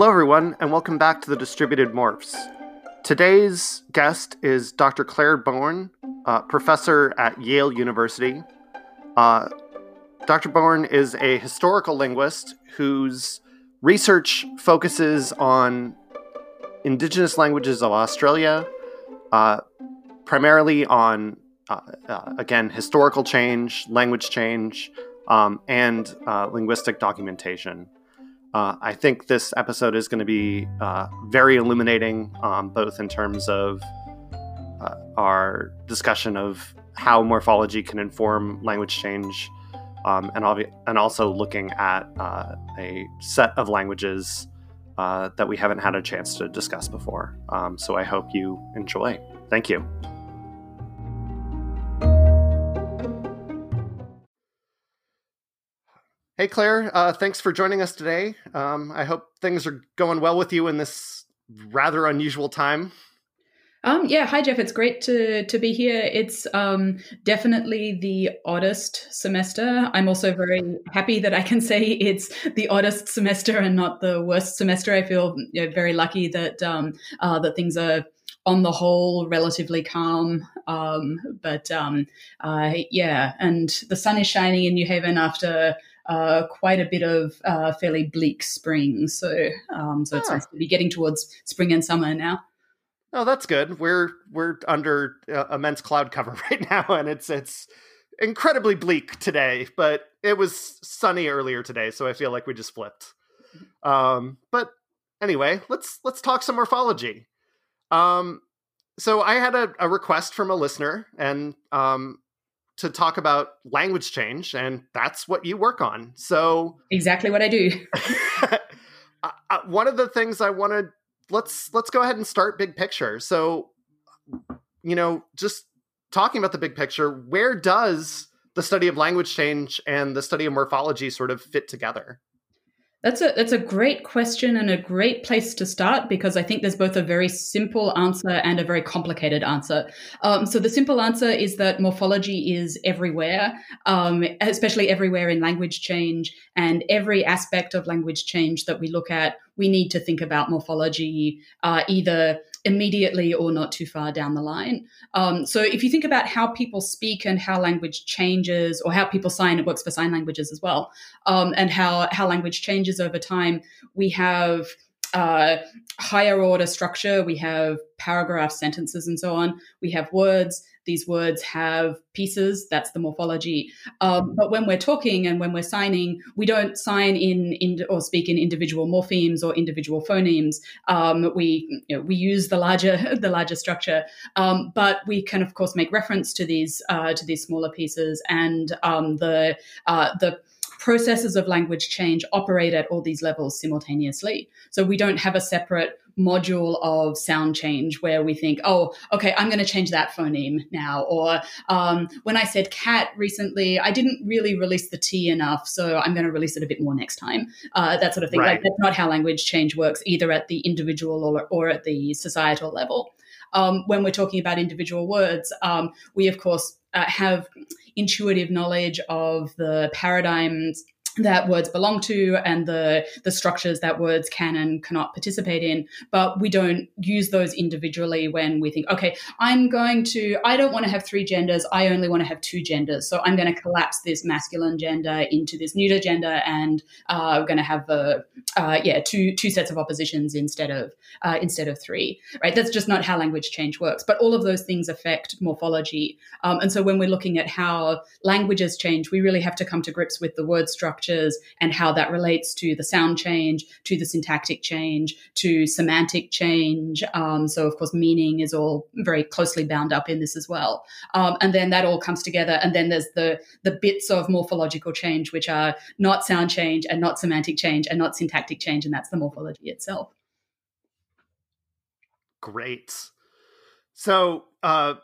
Hello, everyone, and welcome back to the Distributed Morphs. Today's guest is Dr. Claire Bowern, uh, professor at Yale University. Uh, Dr. Bowern is a historical linguist whose research focuses on indigenous languages of Australia, uh, primarily on, uh, uh, again, historical change, language change, um, and uh, linguistic documentation. Uh, I think this episode is going to be uh, very illuminating, um, both in terms of uh, our discussion of how morphology can inform language change, um, and, obvi- and also looking at uh, a set of languages uh, that we haven't had a chance to discuss before. Um, so I hope you enjoy. Thank you. Hey, Claire. Uh, thanks for joining us today. Um, I hope things are going well with you in this rather unusual time. Um, yeah, hi Jeff. It's great to to be here. It's um, definitely the oddest semester. I'm also very happy that I can say it's the oddest semester and not the worst semester. I feel you know, very lucky that um, uh, that things are on the whole relatively calm. Um, but um, uh, yeah, and the sun is shining in New Haven after uh, quite a bit of uh, fairly bleak spring. So, um, so it's ah. nice to be getting towards spring and summer now. Oh, that's good. We're we're under uh, immense cloud cover right now, and it's it's incredibly bleak today. But it was sunny earlier today, so I feel like we just flipped. Um, but anyway, let's let's talk some morphology. Um, so I had a, a request from a listener, and um, to talk about language change, and that's what you work on. So exactly what I do. Uh, uh, one of the things I wanted let's let's go ahead and start big picture. So, you know, just talking about the big picture, where does the study of language change and the study of morphology sort of fit together? That's a that's a great question and a great place to start because I think there's both a very simple answer and a very complicated answer. Um, so the simple answer is that morphology is everywhere, um, especially everywhere in language change, and every aspect of language change that we look at, we need to think about morphology uh, either immediately or not too far down the line. Um, so if you think about how people speak and how language changes, or how people sign, it works for sign languages as well, um, and how how language changes over time, we have uh, higher order structure. We have paragraph sentences and so on. We have words. These words have pieces. That's the morphology. Um, but when we're talking and when we're signing, we don't sign in, in or speak in individual morphemes or individual phonemes. Um, we you know, we use the larger the larger structure, um, but we can of course make reference to these uh, to these smaller pieces and um, the uh, the processes of language change operate at all these levels simultaneously. So we don't have a separate module of sound change where we think, oh, okay, I'm going to change that phoneme now. Or um, when I said cat recently, I didn't really release the T enough, so I'm going to release it a bit more next time. Uh, that sort of thing. Right. Like, that's not how language change works, either at the individual or, or at the societal level. Um, when we're talking about individual words, um, we of course uh, have intuitive knowledge of the paradigms that words belong to and the the structures that words can and cannot participate in but we don't use those individually when we think okay i'm going to i don't want to have three genders i only want to have two genders. So i'm going to collapse this masculine gender into this neuter gender and uh, we're going to have a uh, yeah two two sets of oppositions instead of uh, instead of three right? That's just not how language change works but all of those things affect morphology. Um, and so when we're looking at how languages change we really have to come to grips with the word structure structures and how that relates to the sound change, to the syntactic change, to semantic change. Um, so, of course, meaning is all very closely bound up in this as well. Um, and then that all comes together. And then there's the, the bits of morphological change, which are not sound change and not semantic change and not syntactic change. And that's the morphology itself. Great. So, uh,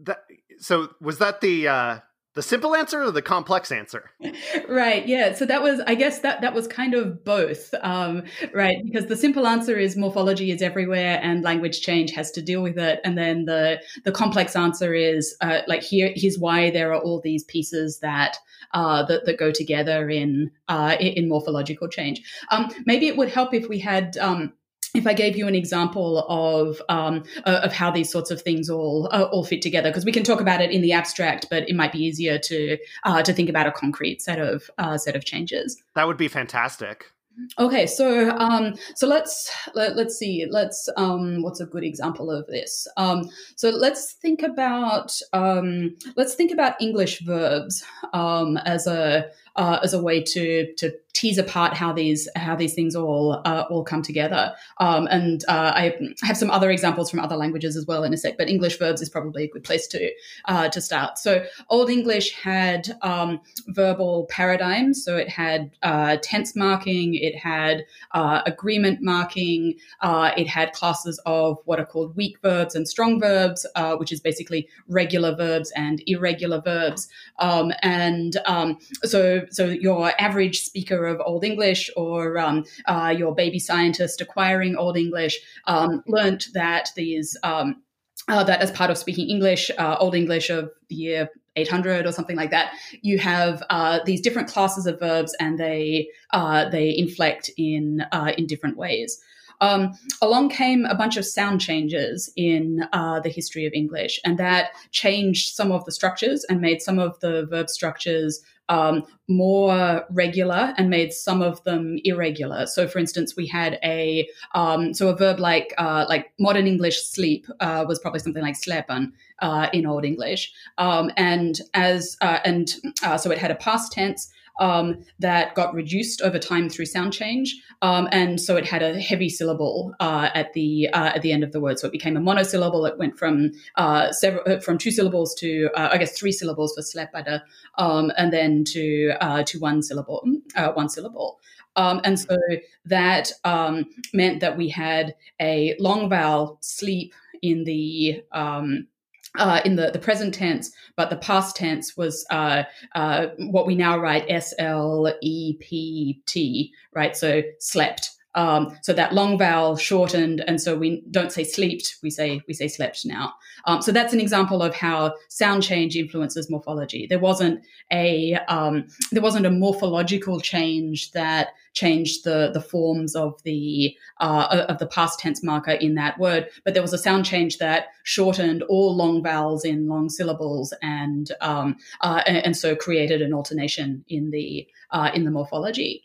that so was that the uh the simple answer or the complex answer? Right yeah so that was i guess that that was kind of both um, right because the simple answer is morphology is everywhere and language change has to deal with it and then the the complex answer is uh, like here here's why there are all these pieces that uh, that, that go together in uh, in morphological change. Um, maybe it would help if we had um, if I gave you an example of um, of how these sorts of things all uh, all fit together, because we can talk about it in the abstract, but it might be easier to uh, to think about a concrete set of uh, set of changes. That would be fantastic. Okay, so um, so let's let, let's see. Let's um, what's a good example of this? Um, so let's think about um, let's think about English verbs um, as a uh, as a way to to tease apart how these how these things all uh, all come together. Um, and uh, I have some other examples from other languages as well in a sec, but English verbs is probably a good place to uh, to start. So Old English had um, verbal paradigms, so it had uh, tense marking, it had uh, agreement marking, uh, it had classes of what are called weak verbs and strong verbs, which is basically regular verbs and irregular verbs. Um, and um, so so your average speaker of Old English or um, uh, your baby scientist acquiring Old English um, learnt that these um, uh, that as part of speaking English, uh, Old English of the year 800 or something like that, you have uh, these different classes of verbs, and they uh, they inflect in uh, in different ways. Um, along came a bunch of sound changes in uh, the history of English, and that changed some of the structures and made some of the verb structures um, more regular and made some of them irregular. So, for instance, we had a um, so a verb like uh, like modern English sleep uh, was probably something like slepen uh, in Old English, um, and as uh, and uh, so it had a past tense um, that got reduced over time through sound change, um, and so it had a heavy syllable uh, at the uh, at the end of the word. So it became a monosyllable. It went from uh, several uh, from two syllables to uh, I guess three syllables for sleppada, um, and then to uh, to one syllable one syllable. Um, and so that um, meant that we had a long vowel sleep in the um, uh, in the, the present tense, but the past tense was uh, uh, what we now write S L E P T, right? So slept. Um, so that long vowel shortened, and so we don't say slept, we say we say slept now. Um, so that's an example of how sound change influences morphology. There wasn't a um, there wasn't a morphological change that changed the the forms of the uh, of the past tense marker in that word, but there was a sound change that shortened all long vowels in long syllables, and um, uh, and, and, so created an alternation in the uh, in the morphology.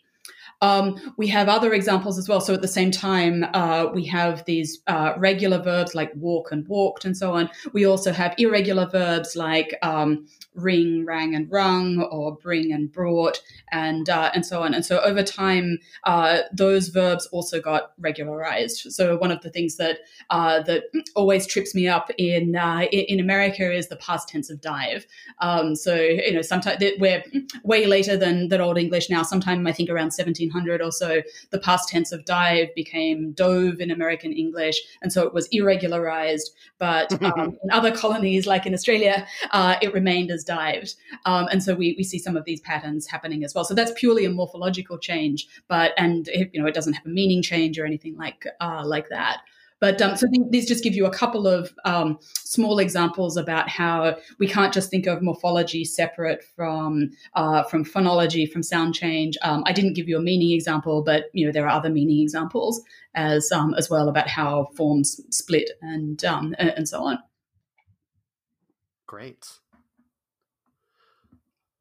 Um, we have other examples as well. So at the same time, uh, we have these uh, regular verbs like walk and walked and so on. We also have irregular verbs like um, ring, rang, and rung, or bring and brought, and uh, and so on. And so over time, uh, those verbs also got regularized. So one of the things that uh, that always trips me up in uh, in America is the past tense of dive. Um, so you know, sometimes we're way later than than Old English now. Sometime I think around 1700 or so, the past tense of dive became dove in American English, and so it was irregularized. But um, in other colonies, like in Australia, uh, it remained as dived. Um, and so we, we see some of these patterns happening as well. So that's purely a morphological change, but and it, you know it doesn't have a meaning change or anything like uh, like that. But um, so these just give you a couple of um, small examples about how we can't just think of morphology separate from uh, from phonology, from sound change. Um, I didn't give you a meaning example, but you know there are other meaning examples as um, as well about how forms split and um, and so on. Great.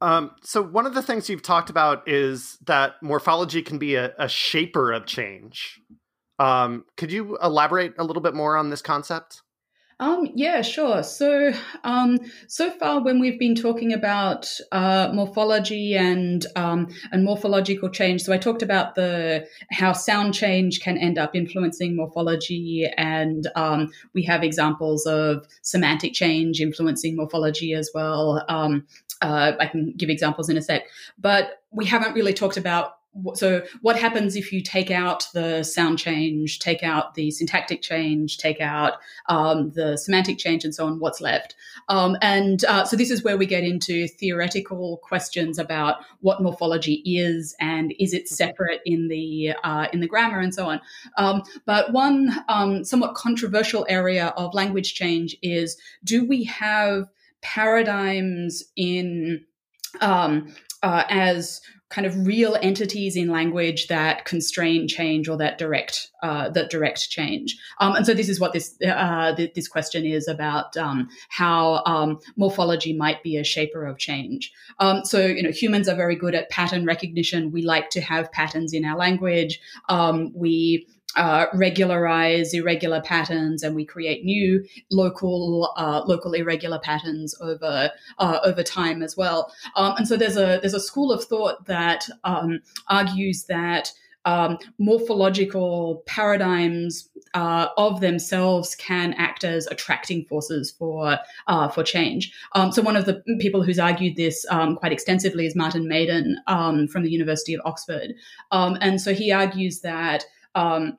Um, so one of the things you've talked about is that morphology can be a, a shaper of change. Um, could you elaborate a little bit more on this concept? Um, yeah, sure. So, um, so far when we've been talking about uh, morphology and um, and morphological change, so I talked about the how sound change can end up influencing morphology, and um, we have examples of semantic change influencing morphology as well. Um, uh, I can give examples in a sec, but we haven't really talked about so what happens if you take out the sound change, take out the syntactic change, take out um, the semantic change, and so on? What's left? Um, and uh, so this is where we get into theoretical questions about what morphology is and is it separate in the uh, in the grammar and so on. Um, but one um, somewhat controversial area of language change is: do we have paradigms in um, uh, as kind of real entities in language that constrain change or that direct uh, that direct change. Um, and so this is what this uh, th- this question is about um, how um, morphology might be a shaper of change. Um, so you know humans are very good at pattern recognition. We like to have patterns in our language. Um, we uh, regularize irregular patterns and we create new local uh, local irregular patterns over uh, over time as well. Um, and so there's a there's a school of thought that um, argues that um, morphological paradigms uh, of themselves can act as attracting forces for uh, for change. Um, so one of the people who's argued this um, quite extensively is Martin Maiden um, from the University of Oxford, and so he argues that um,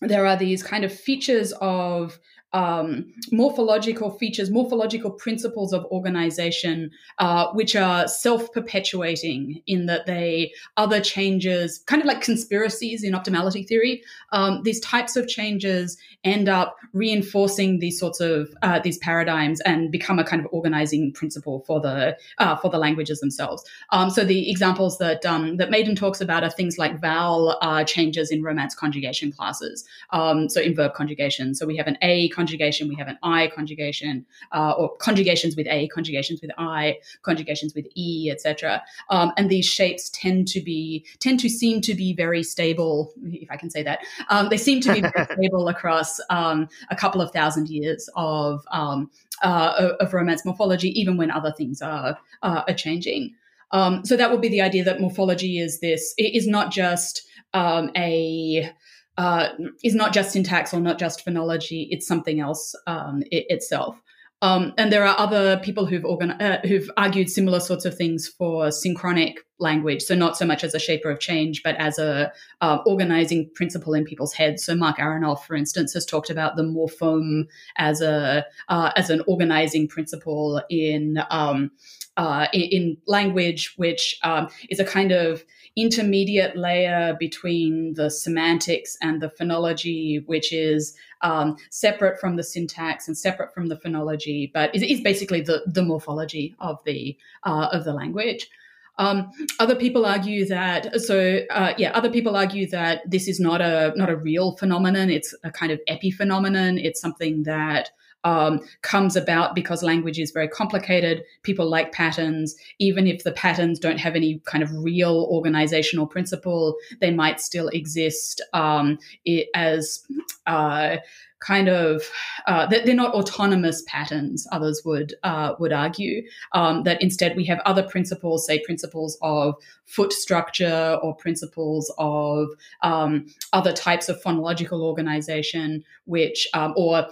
there are these kind of features of um, morphological features, morphological principles of organization, uh, which are self perpetuating in that they, other changes, kind of like conspiracies in optimality theory, um, these types of changes end up reinforcing these sorts of uh, these paradigms and become a kind of organizing principle for the uh, for the languages themselves. Um, so the examples that um, that Maiden talks about are things like vowel uh, changes in Romance conjugation classes. Um, so in verb conjugation, so we have an a conjugation, we have an I conjugation, uh, or conjugations with A, conjugations with I, conjugations with E, etc. Um, and these shapes tend to be tend to seem to be very stable, if I can say that. Um, they seem to be very stable across um, a couple of thousand years of um, uh, of romance morphology, even when other things are uh, are changing. Um, so that would be the idea that morphology is this it is not just um, a uh, is not just syntax or not just phonology, it's something else um, it, itself. Um, and there are other people who've organ- uh, who've argued similar sorts of things for synchronic language. So not so much as a shaper of change, but as a uh, organizing principle in people's heads. So Mark Aronoff, for instance, has talked about the morpheme as a uh, as an organizing principle in um, uh, in, in, language, which um, is a kind of intermediate layer between the semantics and the phonology, which is um, separate from the syntax and separate from the phonology, but is, is basically the, the morphology of the uh, of the language. Um, other people argue that so uh, yeah, other people argue that this is not a not a real phenomenon. It's a kind of epiphenomenon. It's something that um, comes about because language is very complicated. People like patterns. Even if the patterns don't have any kind of real organizational principle, they might still exist um, as uh, kind of uh, they're not autonomous patterns. Others would uh, would argue um, that instead we have other principles, say principles of foot structure or principles of um, other types of phonological organization, which um, or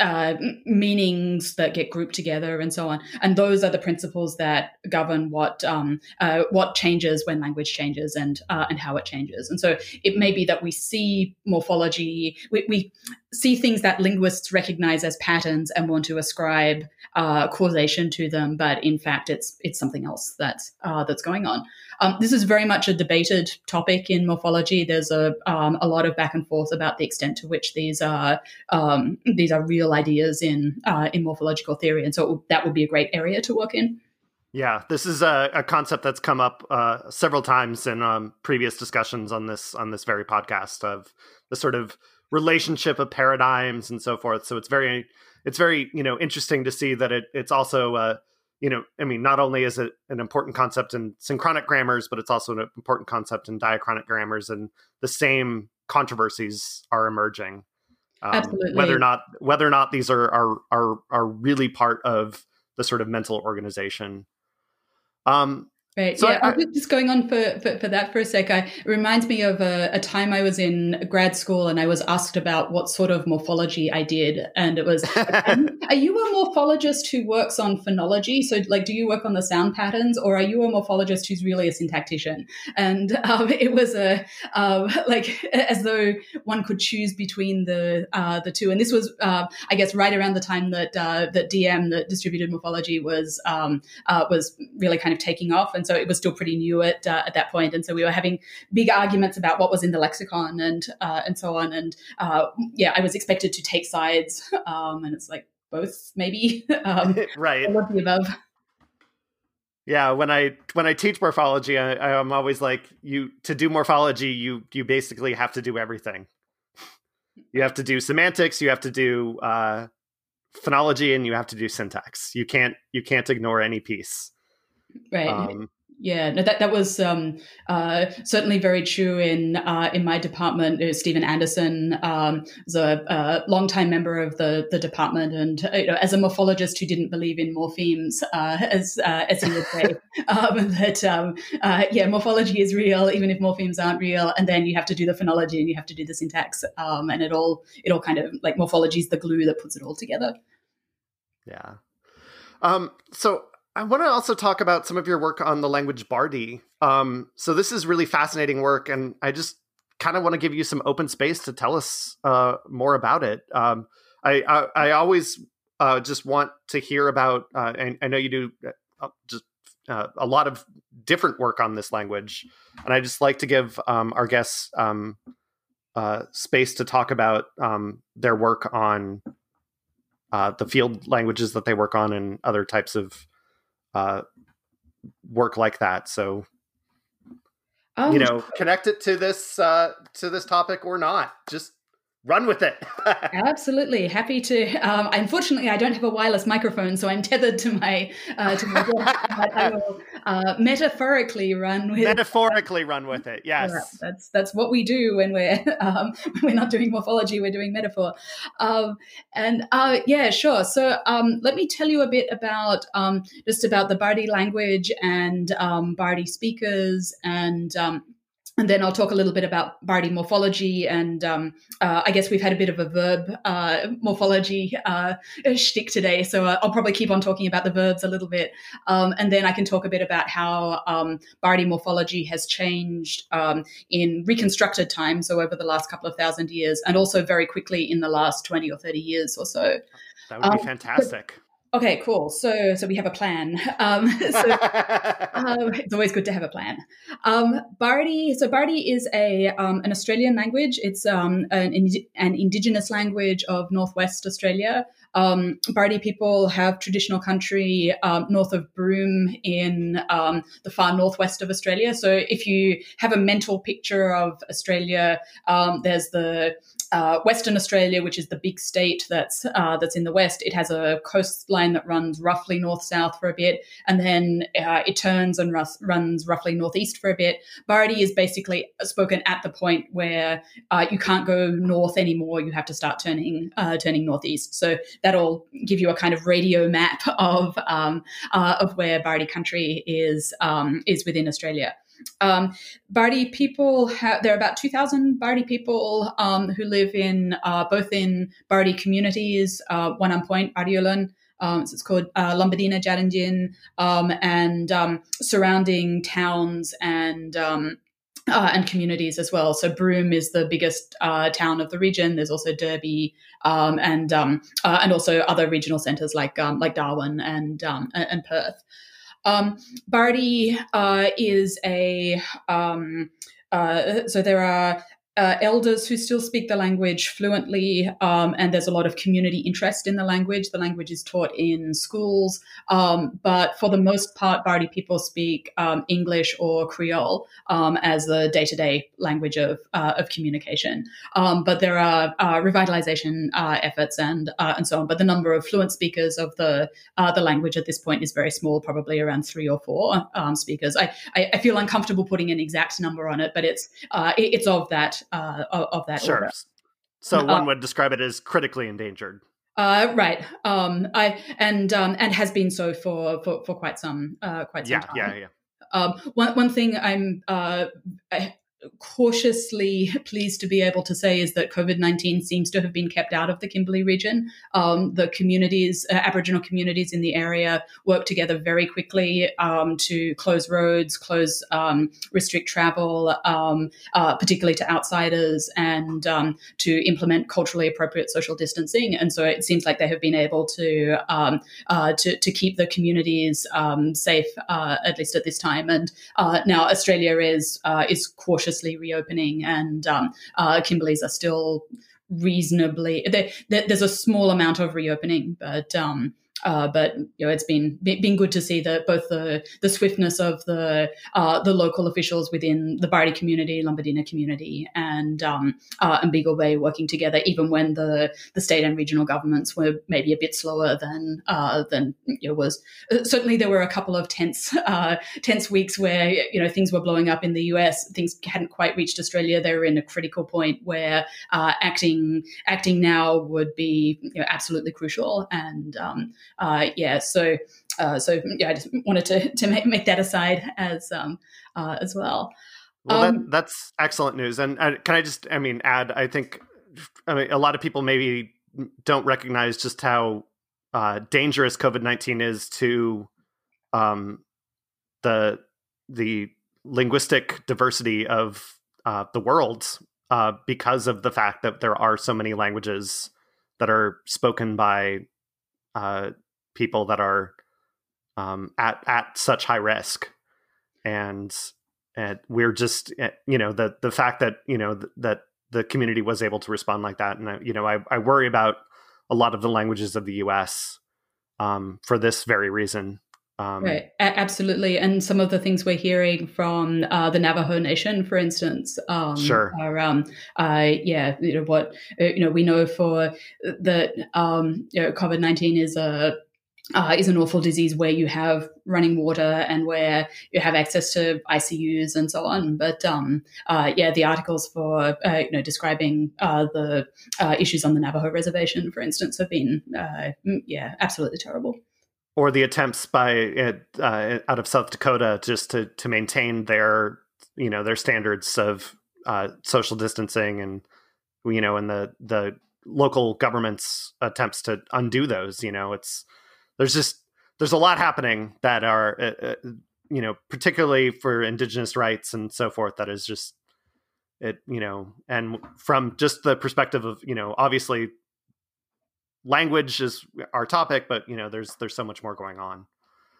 uh, meanings that get grouped together and so on. And those are the principles that govern what um, uh, what changes when language changes and uh, and how it changes. And so it may be that we see morphology, we, we see things that linguists recognize as patterns and want to ascribe uh, causation to them, but in fact, it's it's something else that's uh, that's going on. Um, this is very much a debated topic in morphology. There's a um, a lot of back and forth about the extent to which these are um, these are real ideas in uh, in morphological theory, and so that would be a great area to work in. Yeah, this is a, a concept that's come up uh, several times in um, previous discussions on this on this very podcast of the sort of relationship of paradigms and so forth. So it's very it's very you know interesting to see that it it's also uh, you know, I mean, not only is it an important concept in synchronic grammars, but it's also an important concept in diachronic grammars, and the same controversies are emerging. Um, Absolutely. Whether or not whether or not these are are are are really part of the sort of mental organization. Um, Right. So yeah, I, I, just going on for, for, for, that for a sec. I, it reminds me of a, a, time I was in grad school and I was asked about what sort of morphology I did. And it was, are you a morphologist who works on phonology? So, like, do you work on the sound patterns or are you a morphologist who's really a syntactician? And um, it was a, um, like, as though one could choose between the uh, the two. And this was, uh, I guess, right around the time that uh, that DM, the distributed morphology, was um, uh, was really kind of taking off and so it was still pretty new at uh, at that point. And so we were having big arguments about what was in the lexicon and uh, and so on. And uh, yeah, I was expected to take sides, um, and it's like both maybe, um, right? All of the above. Yeah, when I when I teach morphology, I, I'm always like, you to do morphology, you you basically have to do everything. You have to do semantics, you have to do uh, phonology, and you have to do syntax. You can't you can't ignore any piece. Right. Um, yeah, no, that that was um, uh, certainly very true in uh, in my department. Uh, Stephen Anderson um, was a, a longtime member of the the department, and you know, as a morphologist who didn't believe in morphemes, uh, as uh, as he would say, um, that um, uh, yeah, morphology is real, even if morphemes aren't real, and then you have to do the phonology and you have to do the syntax, um, and it all it all kind of like morphology is the glue that puts it all together. Yeah. Um, so I want to also talk about some of your work on the language Bardi. Um, so this is really fascinating work, and I just kind of want to give you some open space to tell us uh, more about it. Um, I, I, I always uh, just want to hear about. Uh, and I know you do uh, just uh, a lot of different work on this language, and I just like to give um, our guests um, uh, space to talk about um, their work on the field languages that they work on and other types of uh, work like that. So you know, connect it to this uh, to this topic or not. Just run with it. Absolutely, happy to. Um, unfortunately, I don't have a wireless microphone, so I'm tethered to my uh, to my but I will uh, metaphorically run with metaphorically run with it. Yes, yeah, that's that's what we do when we're um, when we're not doing morphology. We're doing metaphor. Um, and uh, yeah, sure. So um, let me tell you a bit about um, just about the Bardi language and um, Bardi speakers and and then I'll talk a little bit about Bardi morphology, and um, uh, I guess we've had a bit of a verb uh, morphology uh, shtick today, so uh, I'll probably keep on talking about the verbs a little bit, um, and then I can talk a bit about how um, Bardi morphology has changed um, in reconstructed time, so over the last couple of thousand years, and also very quickly in the last twenty or thirty years or so. That would be um, fantastic. Okay, cool. So, so we have a plan. Um, so, um, it's always good to have a plan. Um, Bardi. So, Bardi is a um, an Australian language. It's um, an, an indigenous language of northwest Australia. Um, Bardi people have traditional country um, north of Broome in um, the far northwest of Australia. So if you have a mental picture of Australia, um, there's the uh, Western Australia, which is the big state that's uh, that's in the west. It has a coastline that runs roughly north south for a bit, and then uh, it turns and runs roughly northeast for a bit. Bardi is basically spoken at the point where uh, you can't go north anymore. You have to start turning uh, turning northeast. So that'll give you a kind of radio map of um, uh, of where Bardi country is um, is within Australia. Um, Bardi people have there are about two thousand Bardi people um, who live in uh, both in Bardi communities. Uh, one on Point, Bardiolan. Um, so it's called uh, Lombadina Djarindjin, um, and um, surrounding towns and um, uh, and communities as well. So Broome is the biggest uh, town of the region. There's also Derby um, and um, uh, and also other regional centres like um, like Darwin and and Perth. Um, Bardi uh, is a um, uh, so there are uh, elders who still speak the language fluently, um, and there's a lot of community interest in the language. The language is taught in schools, um, but for the most part, Bardi people speak um, English or Creole um, as the day-to-day language of uh, of communication. Um, but there are uh, revitalization uh, efforts and uh, and so on. But the number of fluent speakers of the uh, the language at this point is very small, probably around three or four um, speakers. I, I, I feel uncomfortable putting an exact number on it, but it's it, it's of that uh, of, that sure. order. So uh, one would describe it as critically endangered. Uh, right. Um, I and um, and has been so for for, for quite some uh, quite some yeah, time. Yeah, yeah, Um, one, one thing I'm uh, cautiously pleased to be able to say is that COVID 19 seems to have been kept out of the Kimberley region. Um, the communities, uh, Aboriginal communities in the area, work together very quickly um, to close roads, close, um, restrict travel, um, uh, particularly to outsiders, and um, to implement culturally appropriate social distancing. And so it seems like they have been able to um, uh, to, to, keep the communities safe, uh, at least at this time. And uh, now Australia is uh, is cautious cautiously reopening, and um, uh, Kimberleys are still reasonably. there's a small amount of reopening, but um, uh, but you know, it's been been good to see that both the the swiftness of the uh, the local officials within the Bardi community, Lombadina community, and um, uh, and Beagle Bay working together, even when the the state and regional governments were maybe a bit slower than uh, than you know, was. Uh, certainly, there were a couple of tense uh, tense weeks where you know things were blowing up in the US. Things hadn't quite reached Australia. They were in a critical point where acting acting now would be you know, absolutely crucial and um, uh, yeah, so uh, so yeah, I just wanted to to make, make that aside as um, uh, as well. Well, um, that, that's excellent news. And uh, can I just, I mean, add? I think, I mean, a lot of people maybe don't recognize just how uh, dangerous COVID nineteen is to um, the the linguistic diversity of uh, the world uh, because of the fact that there are so many languages that are spoken by uh, people that are um, at at such high risk, and and we're just eh, you know the the fact that you know th- that the community was able to respond like that, and I, you know I, I worry about a lot of the languages of the U.S. Um, for this very reason. Um, right, a- absolutely, and some of the things we're hearing from uh, the Navajo Nation, for instance, um, sure, are um, uh, yeah, you know what, uh, you know, we know for that, um, you know, COVID nineteen is a uh, is an awful disease where you have running water and where you have access to ICUs and so on. But um, uh, yeah, the articles for uh, you know describing uh, the uh, issues on the Navajo reservation, for instance, have been uh, yeah absolutely terrible. Or the attempts by out of South Dakota just to to maintain their you know their standards of social distancing and you know and the the local government's attempts to undo those. You know, it's there's just there's a lot happening that are uh, uh, you know particularly for indigenous rights and so forth that is just it you know and from just the perspective of you know obviously language is our topic but you know there's there's so much more going on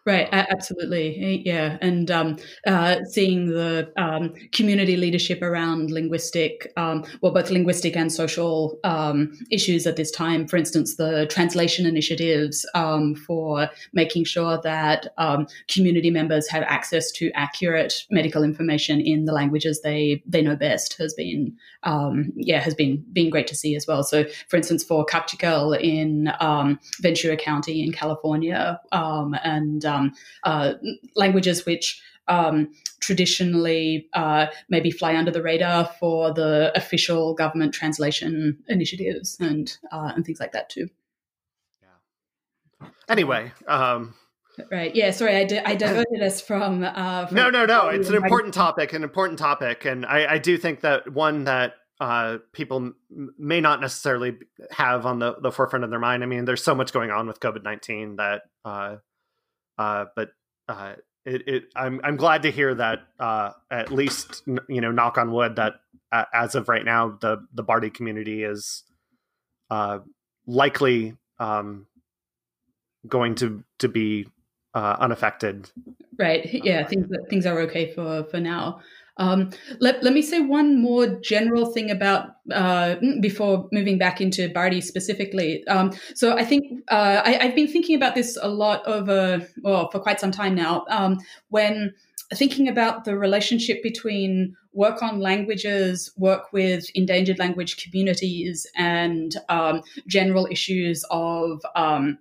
Right, absolutely, yeah, and um, uh, seeing the um, community leadership around linguistic, um, well, both linguistic and social um, issues at this time. For instance, the translation initiatives um, for making sure that um, community members have access to accurate medical information in the languages they they know best has been, yeah, has been been great to see as well. So, for instance, for Kaqchikel in Ventura County in California, and um, uh, languages which um, traditionally uh, maybe fly under the radar for the official government translation initiatives and uh, and things like that too. Yeah. Anyway. Um, right. Yeah. Sorry, I, di- I diverted us from, uh, from. no, no, no. It's an important topic, an important topic, and I, I do think that one that uh, people m- may not necessarily have on the, the forefront of their mind. I mean, there's so much going on with COVID nineteen that uh, uh, but uh, it, it, I'm I'm glad to hear that uh, at least you know knock on wood that uh, as of right now the the Bardi community is uh, likely um, going to to be uh, unaffected. Right. Yeah. Things things are okay for for now. Um, let, let me say one more general thing about uh, before moving back into Bardi specifically. Um, so I think uh, I, have been thinking about this a lot over, well, for quite some time now. Um, when thinking about the relationship between work on languages, work with endangered language communities, and um, general issues of um,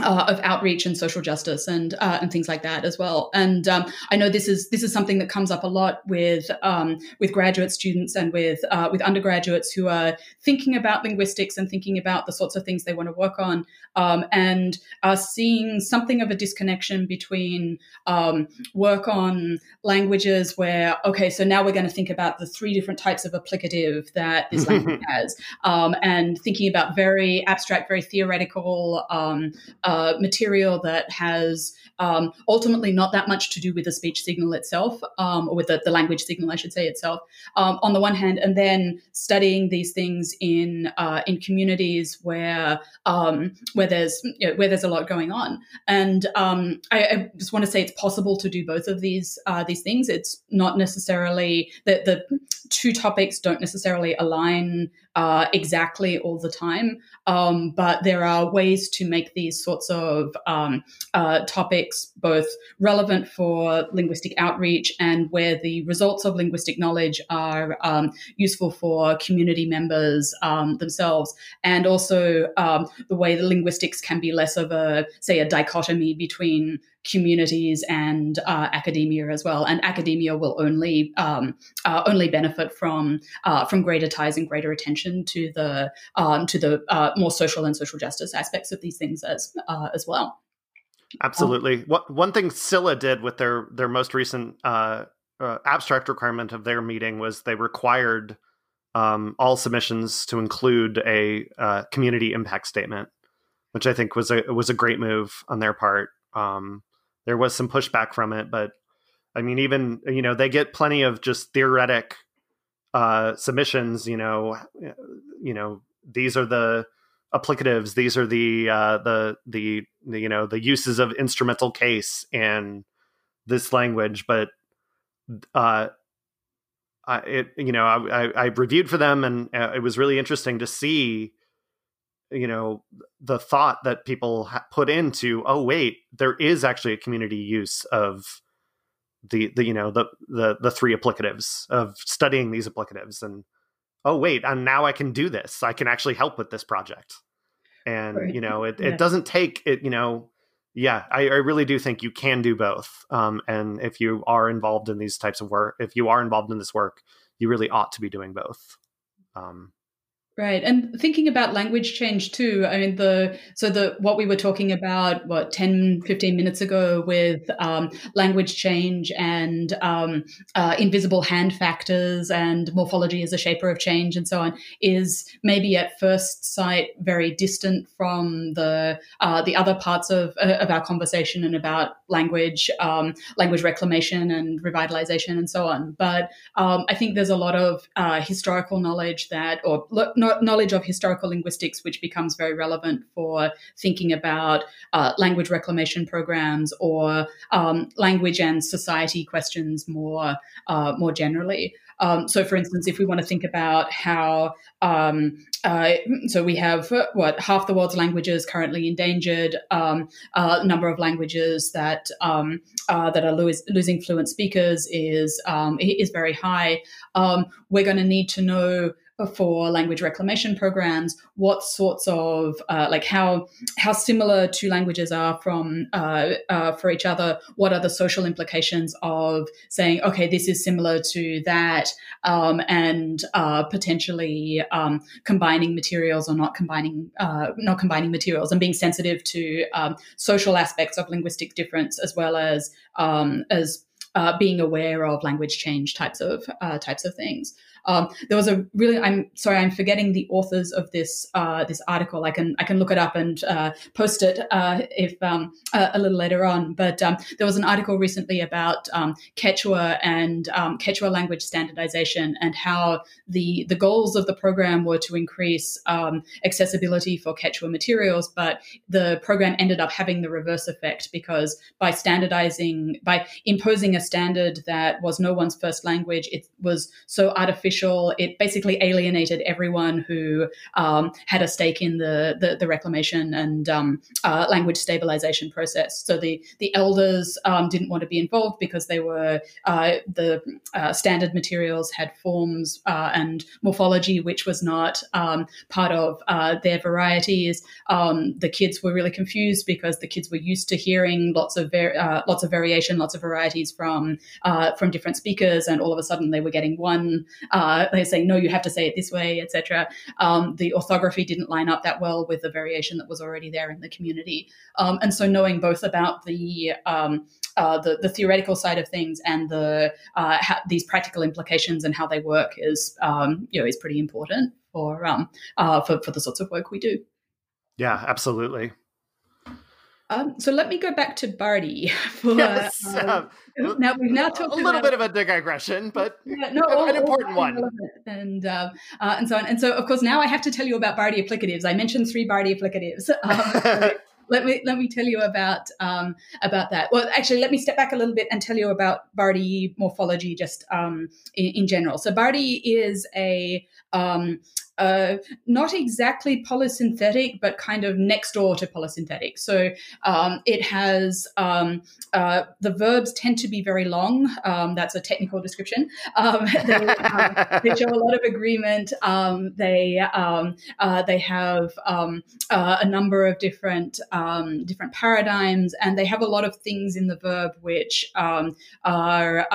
uh, of outreach and social justice and uh, and things like that as well. And um, I know this is this is something that comes up a lot with um, with graduate students and with uh, with undergraduates who are thinking about linguistics and thinking about the sorts of things they want to work on, um, and are seeing something of a disconnection between um, work on languages where okay, so now we're going to think about the three different types of applicative that this language has, um, and thinking about very abstract, very theoretical um, uh, material that has um, ultimately not that much to do with the speech signal itself, um, or with the, the, language signal, I should say itself. Um, on the one hand, and then studying these things in uh, in communities where um, where there's you know, where there's a lot going on. And um, I, I, just want to say it's possible to do both of these uh, these things. It's not necessarily that the two topics don't necessarily align uh, exactly all the time, um, but there are ways to make these sorts of um, uh, topics both relevant for linguistic outreach and where the results of linguistic knowledge are um, useful for community members um, themselves, and also um, the way the linguistics can be less of a, say, a dichotomy between communities and uh, academia as well. And academia will only um, uh, only benefit from uh, from greater ties and greater attention to the um, to the uh, more social and social justice aspects of these things as uh, as well. Absolutely. Um, what one thing SSILA did with their their most recent uh, abstract requirement of their meeting was they required um, all submissions to include a community impact statement, which I think was a was a great move on their part. Um, there was some pushback from it, but I mean, even you know, they get plenty of just theoretic uh, submissions. You know, you know, these are the applicatives. These are the uh, the, the the you know the uses of instrumental case and this language, but uh, I, it you know I, I, I reviewed for them and uh, it was really interesting to see you know the thought that people ha- put into oh wait there is actually a community use of the the you know the the the three applicatives of studying these applicatives and oh wait and now i can do this i can actually help with this project and right. you know it, yeah. it doesn't take it you know yeah I, I really do think you can do both um, and if you are involved in these types of work if you are involved in this work you really ought to be doing both um, Right. And thinking about language change too, I mean, the, so the, what we were talking about, what, 10, 15 minutes ago with um, language change and um, uh, invisible hand factors and morphology as a shaper of change and so on is maybe at first sight very distant from the, uh, the other parts of, uh, of our conversation and about language, um, language reclamation and revitalization and so on. But um, I think there's a lot of uh, historical knowledge that, or knowledge of historical linguistics, which becomes very relevant for thinking about uh, language reclamation programs or um, language and society questions more uh, more generally. Um, so, for instance, if we want to think about how, um, uh, so we have what half the world's languages currently endangered, um, uh, number of languages that um, uh, that are lo- losing fluent speakers is um, is very high. Um, we're going to need to know for language reclamation programs what sorts of uh, like how how similar two languages are from uh, uh, for each other what are the social implications of saying okay this is similar to that um, and uh, potentially um, combining materials or not combining uh, not combining materials and being sensitive to um, social aspects of linguistic difference as well as um, as uh, being aware of language change types of types of things. Um, there was a really I'm sorry I'm forgetting the authors of this uh, this article. I can I can look it up and uh, post it uh, if um, a little later on. But um, there was an article recently about um, Quechua and um, Quechua language standardization and how the the goals of the program were to increase accessibility for Quechua materials, but the program ended up having the reverse effect because by standardizing by imposing a standard that was no one's first language. It was so artificial. It basically alienated everyone who um, had a stake in the the, the reclamation and um, uh, language stabilization process. So the the elders um, didn't want to be involved because they were uh, the uh, standard materials had forms uh, and morphology which was not um, part of uh, their varieties. Um, the kids were really confused because the kids were used to hearing lots of var- uh, lots of variation, lots of varieties from from different speakers, and all of a sudden they were getting one. They're saying no, you have to say it this way, etc. Um, the orthography didn't line up that well with the variation that was already there in the community, um, and so knowing both about the um, uh, the, the theoretical side of things and the uh, these practical implications and how they work is um, you know is pretty important for um, uh, for for the sorts of work we do. Yeah, absolutely. Um, so let me go back to Bardi. For, yes. Uh, now we've now talked a little about, bit of a digression, but yeah, no, an, all, an important one, and uh, uh, and so on. And so, of course, now I have to tell you about Bardi applicatives. I mentioned three Bardi applicatives. Um, let me let me tell you about um, about that. Well, actually, let me step back a little bit and tell you about Bardi morphology just um, in, in, general. So Bardi is a um, uh, not exactly polysynthetic, but kind of next door to polysynthetic. So um, it has um, uh, the verbs tend to be very long. Um, that's a technical description. Um, they, um, they, show a lot of agreement. Um, they uh, they have uh, a number of different different paradigms, and they have a lot of things in the verb which are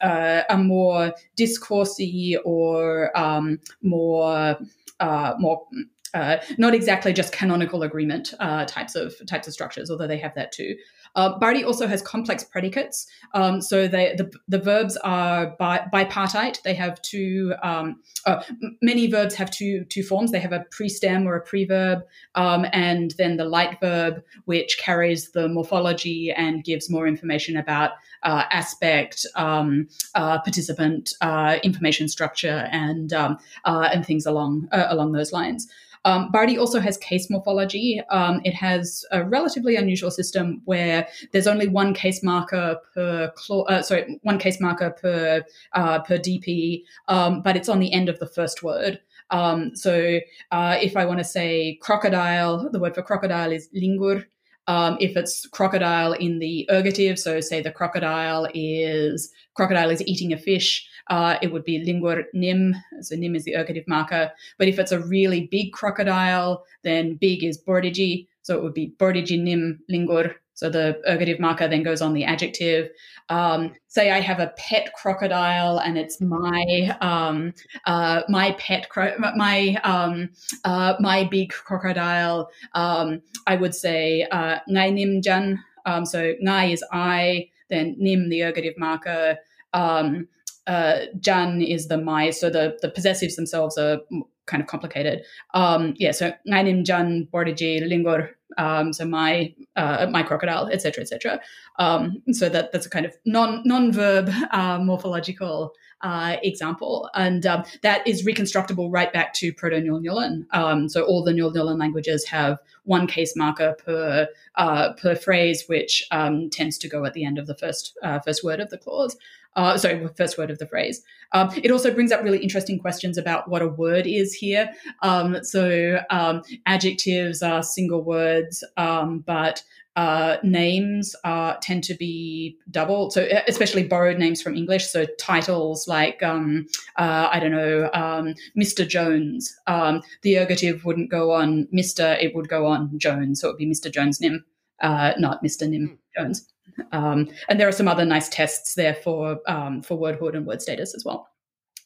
uh, a more discoursey or um, more uh, more uh, not exactly just canonical agreement uh, types of types of structures, although they have that too. Uh, also has complex predicates, um, so they, the the verbs are bi- bipartite. They have two. Um, uh, many verbs have two two forms. They have a pre-stem or a preverb, um, and then the light verb, which carries the morphology and gives more information about uh, aspect, um, uh, participant uh, information structure, and um, uh, and things along along those lines. Um, Bardi also has case morphology. Um, it has a relatively unusual system where there's only one case marker per clo- uh, sorry one case marker per uh, per DP, um, but it's on the end of the first word. Um, so uh, if I want to say crocodile, the word for crocodile is lingur. Um, if it's crocodile in the ergative, so say the crocodile is crocodile is eating a fish, uh, it would be lingur nim. So nim is the ergative marker. But if it's a really big crocodile, then big is bordigi. So it would be bordigi nim lingur. So the ergative marker then goes on the adjective. Um, say I have a pet crocodile and it's my um, uh, my pet cro- my um, uh, my big crocodile. Um, I would say uh, ngai nim jan. Um, so ngai is I, then nim the ergative marker. Um, uh, Jan is the my, so the, the possessives themselves are kind of complicated. Um, yeah, so Ngainim Jan Bordiji Lingor, um, so my uh, my crocodile, etc., etc. Um, so that that's a kind of non non verb uh, morphological uh, example, and um, that is reconstructible right back to Proto Nyul Um, so all the Nyul languages have one case marker per uh, per phrase, which um, tends to go at the end of the first uh, first word of the clause uh, sorry, first word of the phrase. Um, it also brings up really interesting questions about what a word is here. Um, so um, adjectives are single words, um, but uh, names uh, tend to be double. So especially borrowed names from English. So titles like um, uh, I don't know, um, Mr. Jones. the ergative wouldn't go on Mr. It would go on Jones. So it would be Mr. Jones Nim, uh, not Mr. Nim hmm. Jones. Um, and there are some other nice tests there for um, for wordhood and word status as well.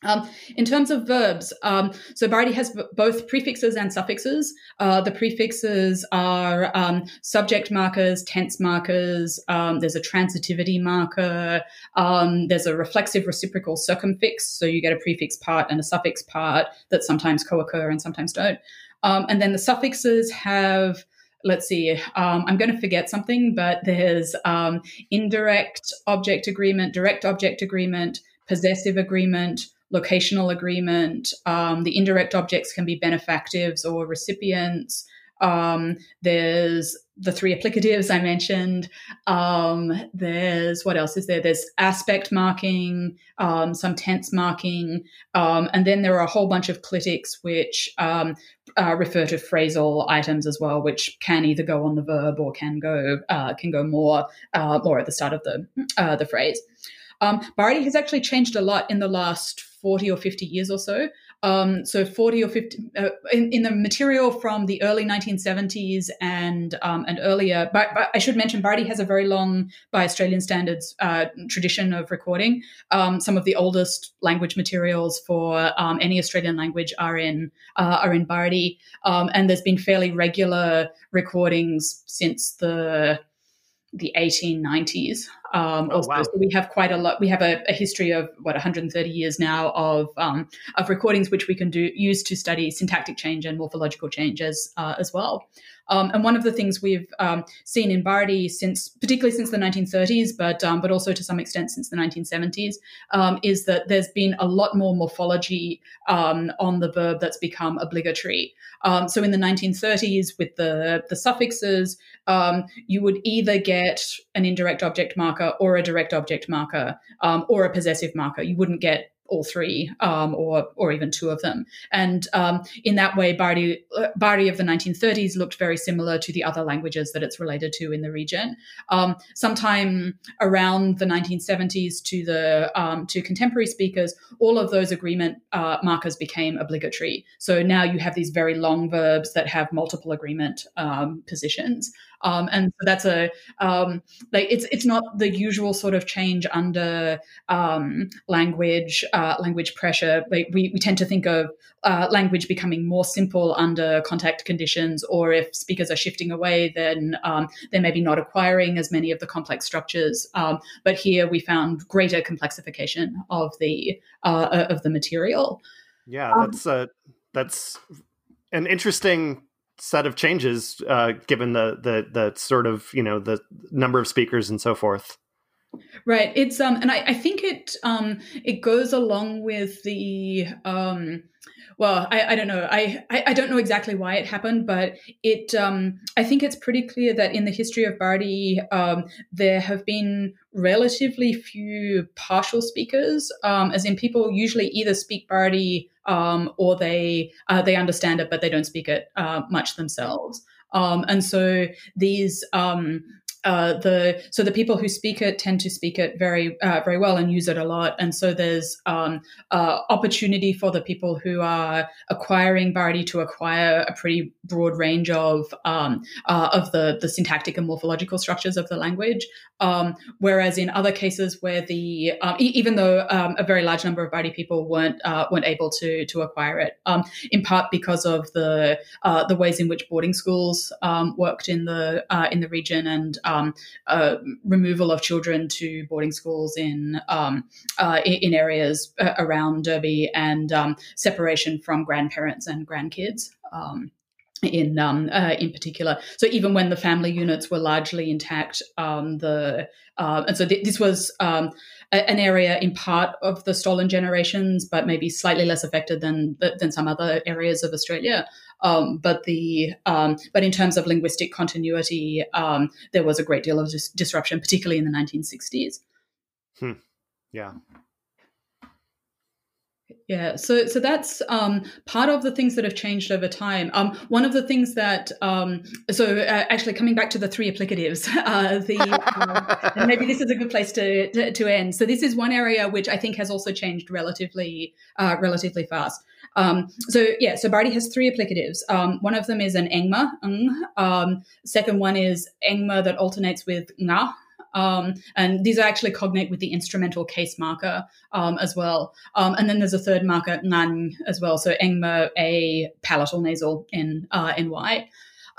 Um, in terms of verbs, um, so Bardi has b- both prefixes and suffixes. Uh, the prefixes are um, subject markers, tense markers. Um, there's a transitivity marker. Um, there's a reflexive reciprocal circumfix. So you get a prefix part and a suffix part that sometimes co-occur and sometimes don't. Um, and then the suffixes have let's see, um, I'm going to forget something, but there's um, indirect object agreement, direct object agreement, possessive agreement, locational agreement. Um, the indirect objects can be benefactives or recipients. Um, there's the three applicatives I mentioned. Um, there's what else is there? There's aspect marking, um, some tense marking, and then there are a whole bunch of clitics which uh, refer to phrasal items as well, which can either go on the verb or can go uh, can go more uh, more at the start of the uh, the phrase. Um, Bardi has actually changed a lot in the last 40 or 50 years or so. Um, so 40 or 50 uh, in, in, the material from the early 1970s and um, and earlier. But, but, I should mention Bardi has a very long, by Australian standards, uh, tradition of recording. Um, some of the oldest language materials for um, any Australian language are in uh, are in Bardi, um, and there's been fairly regular recordings since the the 1890s. Um, oh, wow. so we have quite a lot. We have a, a, history of what 130 years now of um, of recordings which we can do use to study syntactic change and morphological changes uh, as well. Um, and one of the things we've um, seen in Bardi since, particularly since the 1930s, but um, but also to some extent since the 1970s, um, is that there's been a lot more morphology um, on the verb that's become obligatory. Um, so in the 1930s, with the the suffixes, you would either get an indirect object marker or a direct object marker or a possessive marker. You wouldn't get all three um, or or even two of them. And um, in that way, Bari, Bardi of the 1930s looked very similar to the other languages that it's related to in the region. Um, sometime around the 1970s to the um, to contemporary speakers, all of those agreement uh, markers became obligatory. So now you have these very long verbs that have multiple agreement um, positions. Um, and so that's a um, like it's it's not the usual sort of change under um, language uh, language pressure. Like we, we tend to think of uh, language becoming more simple under contact conditions, or if speakers are shifting away, then um, they're maybe not acquiring as many of the complex structures. Um, but here we found greater complexification of the uh, of the material. Yeah, um, that's uh, that's an interesting set of changes uh, given the the the sort of you know the number of speakers and so forth. Right. It's um, and I, I think it um, it goes along with the um, well, I, I don't know. I, I, I don't know exactly why it happened, but it um, I think it's pretty clear that in the history of Bardi, um, there have been relatively few partial speakers, um, as in people usually either speak Bardi um, or they uh, they understand it, but they don't speak it uh, much themselves. Um, and so these um, uh, the so the people who speak it tend to speak it very uh, very well and use it a lot, and so there's um, uh, opportunity for the people who are acquiring Bardi to acquire a pretty broad range of um, uh, of the the syntactic and morphological structures of the language. Um, whereas in other cases where the um, e- even though um, a very large number of Bardi people weren't uh, weren't able to to acquire it, um, in part because of the the ways in which boarding schools worked in the in the region and um, uh, removal of children to boarding schools in um, uh, in areas uh, around Derby and um, separation from grandparents and grandkids. Um, in um, uh, in particular. So even when the family units were largely intact, um, the uh, and so th- this was um, a- an area in part of the stolen generations, but maybe slightly less affected than than some other areas of Australia. Um, but the um, but in terms of linguistic continuity, um, there was a great deal of dis- disruption, particularly in the 1960s. Hmm. Yeah. Yeah, so so that's um, part of the things that have changed over time. Um, one of the things that um, so uh, actually coming back to the three applicatives, uh, the uh, maybe this is a good place to, to, to end. So this is one area which I think has also changed relatively uh, relatively fast. Um, so yeah, so Bardi has three applicatives. Um, one of them is an engma, ng. Um, second one is engma that alternates with nga, um, and these are actually cognate with the instrumental case marker um, as well. Um, and then there's a third marker, ngan, as well. So engma, a palatal nasal, in uh, ny.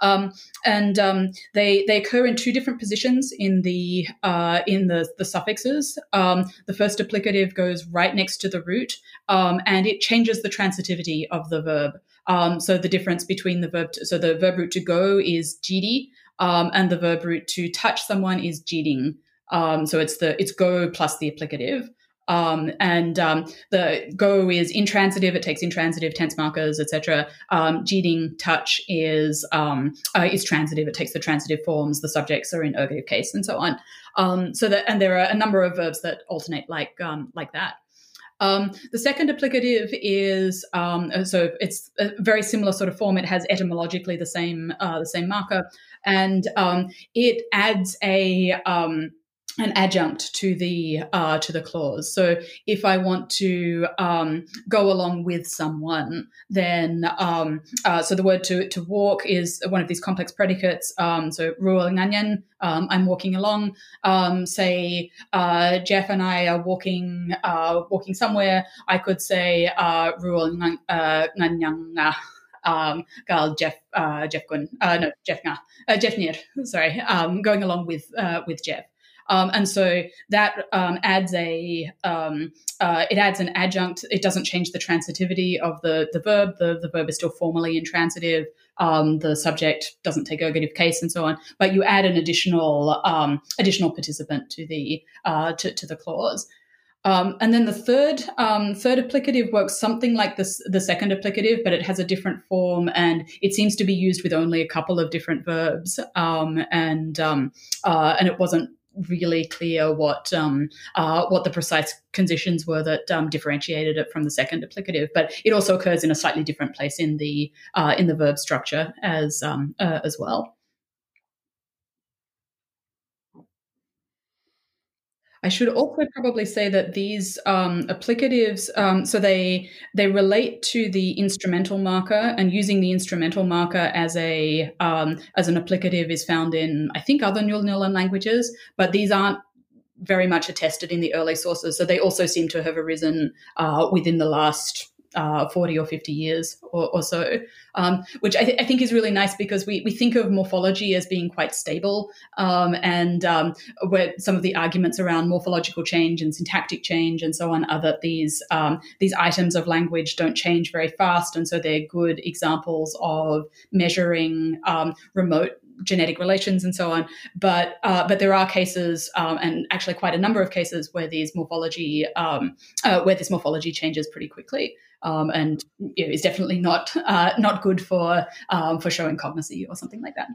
Um, and um, they they occur in two different positions in the uh, in the the suffixes. Um, the first applicative goes right next to the root, um, and it changes the transitivity of the verb. Um, so the difference between the verb, to, so the verb root to go is jidi, um, and the verb root to touch someone is jiding. So it's the it's go plus the applicative. Um, and um, the go is intransitive; it takes intransitive tense markers, etc. Um, jiding touch is um, uh, is transitive; it takes the transitive forms. The subjects are in ergative case, and so on. Um, so that and there are a number of verbs that alternate like um, like that. The second applicative is um, so it's a very similar sort of form. It has etymologically the same uh, the same marker, and it adds a an adjunct to the uh, to the clause. So if I want to um, go along with someone, then um, uh, so the word to to walk is one of these complex predicates. Um, so ruol nganyan, um, I'm walking along. Um, say uh, Jeff and I are walking uh, walking somewhere. I could say uh, ruol nganyang. Um, gal Jeff uh, Jeff uh, no Jeff uh, Jeff sorry um, going along with uh, with Jeff um, and so that um, adds a um, uh, it adds an adjunct. It doesn't change the transitivity of the the verb. The the verb is still formally intransitive. Um, the subject doesn't take ergative case and so on. But you add an additional um, additional participant to the uh, to, to the clause. Um, and then the third um, third applicative works something like this, the second applicative, but it has a different form, and it seems to be used with only a couple of different verbs, um, and um, uh, and it wasn't really clear what um, uh, what the precise conditions were that um, differentiated it from the second applicative. But it also occurs in a slightly different place in the uh, in the verb structure as um, uh, as well. I should also probably say that these um, applicatives, um, so they they relate to the instrumental marker, and using the instrumental marker as a um, as an applicative is found in I think other Nyul languages, but these aren't very much attested in the early sources. So they also seem to have arisen uh, within the last uh, 40 or 50 years or, or so, um, which I, th- I, think is really nice because we, we think of morphology as being quite stable. Um, and um, where some of the arguments around morphological change and syntactic change and so on are that these, um, these items of language don't change very fast. And so they're good examples of measuring um, remote genetic relations and so on. But uh, but there are cases, um, and actually quite a number of cases, where these morphology um, uh, where this morphology changes pretty quickly um, and you know, is definitely not uh, not good for um, for showing cognacy or something like that.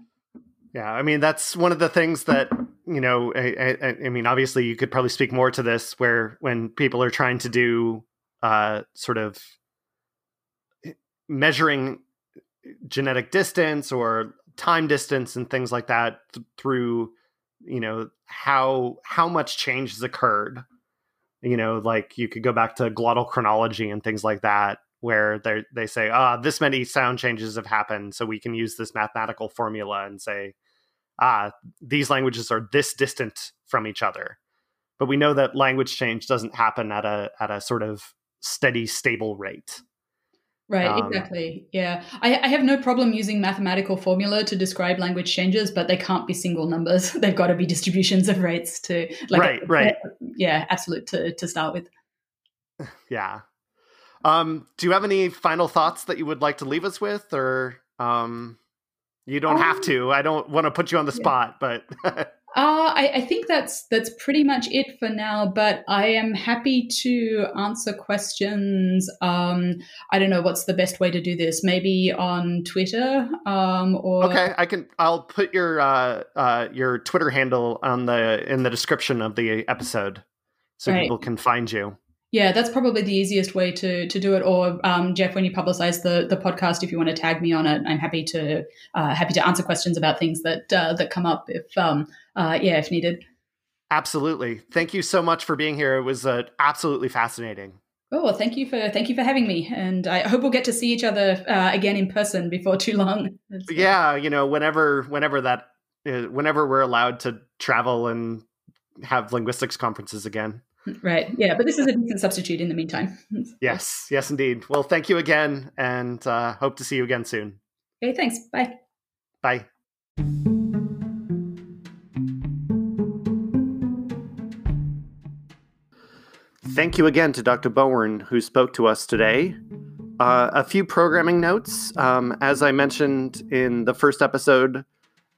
Yeah, I mean that's one of the things that you know. I, I, I, mean, obviously, you could probably speak more to this, where when people are trying to do uh, sort of measuring genetic distance or time distance and things like that th- through, you know, how how much change has occurred. You know like you could go back to glottochronology and things like that where they they say ah this many sound changes have happened so we can use this mathematical formula and say ah these languages are this distant from each other but we know that language change doesn't happen at a at a sort of steady stable rate Right, um, exactly. Yeah. I, I, have no problem using mathematical formula to describe language changes, but they can't be single numbers. They've got to be distributions of rates to like Right, right. Yeah, absolute to, to start with. Yeah. Um, do you have any final thoughts that you would like to leave us with or um you don't um, have to. I don't want to put you on the spot, but Uh, I, I, think that's that's pretty much it for now. But I am happy to answer questions. Um, I don't know what's the best way to do this. Maybe on Twitter um, or okay. I can. I'll put your uh, uh, your Twitter handle on the in the description of the episode, so right. people can find you. Yeah, that's probably the easiest way to to do it. Or um, Jeff, when you publicize the the podcast, if you want to tag me on it, I'm happy to uh, happy to answer questions about things that uh, that come up if um, uh, yeah if needed. Absolutely. Thank you so much for being here. It was uh, absolutely fascinating. Oh, well, thank you for thank you for having me, and I hope we'll get to see each other uh, again in person before too long. It's, yeah, you know, whenever whenever that uh, whenever we're allowed to travel and have linguistics conferences again. Right. Yeah. But this is a decent substitute in the meantime. yes. Yes, indeed. Well, thank you again and uh, hope to see you again soon. Okay. Thanks. Bye. Bye. Thank you again to Dr. Bowern, who spoke to us today. Uh, a few programming notes. Um, as I mentioned in the first episode,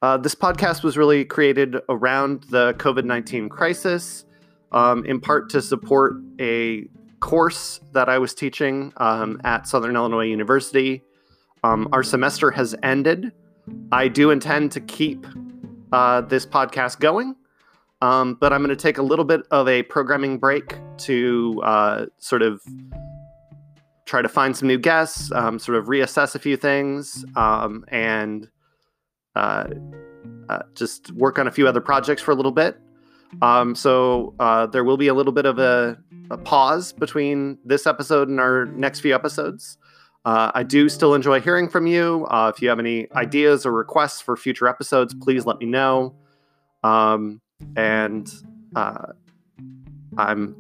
uh, this podcast was really created around the COVID 19 crisis um, in part to support a course that I was teaching um, at Southern Illinois University. Um, our semester has ended. I do intend to keep uh, this podcast going, um, but I'm going to take a little bit of a programming break to uh, sort of try to find some new guests, um, sort of reassess a few things, um, and uh, uh, just work on a few other projects for a little bit. Um, so uh, there will be a little bit of a, a, pause between this episode and our next few episodes. Uh, I do still enjoy hearing from you. Uh, if you have any ideas or requests for future episodes, please let me know. Um, and uh, I'm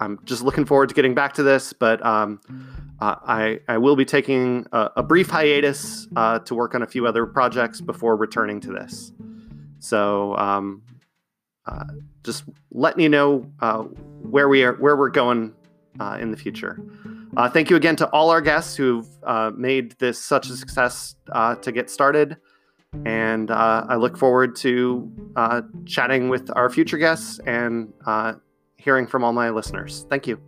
I'm just looking forward to getting back to this, but um, uh, I I will be taking a, a brief hiatus uh, to work on a few other projects before returning to this. So um, uh, just letting you know uh, where we are, where we're going uh, in the future. Uh, thank you again to all our guests who've made this such a success to get started. And I look forward to chatting with our future guests and hearing from all my listeners. Thank you.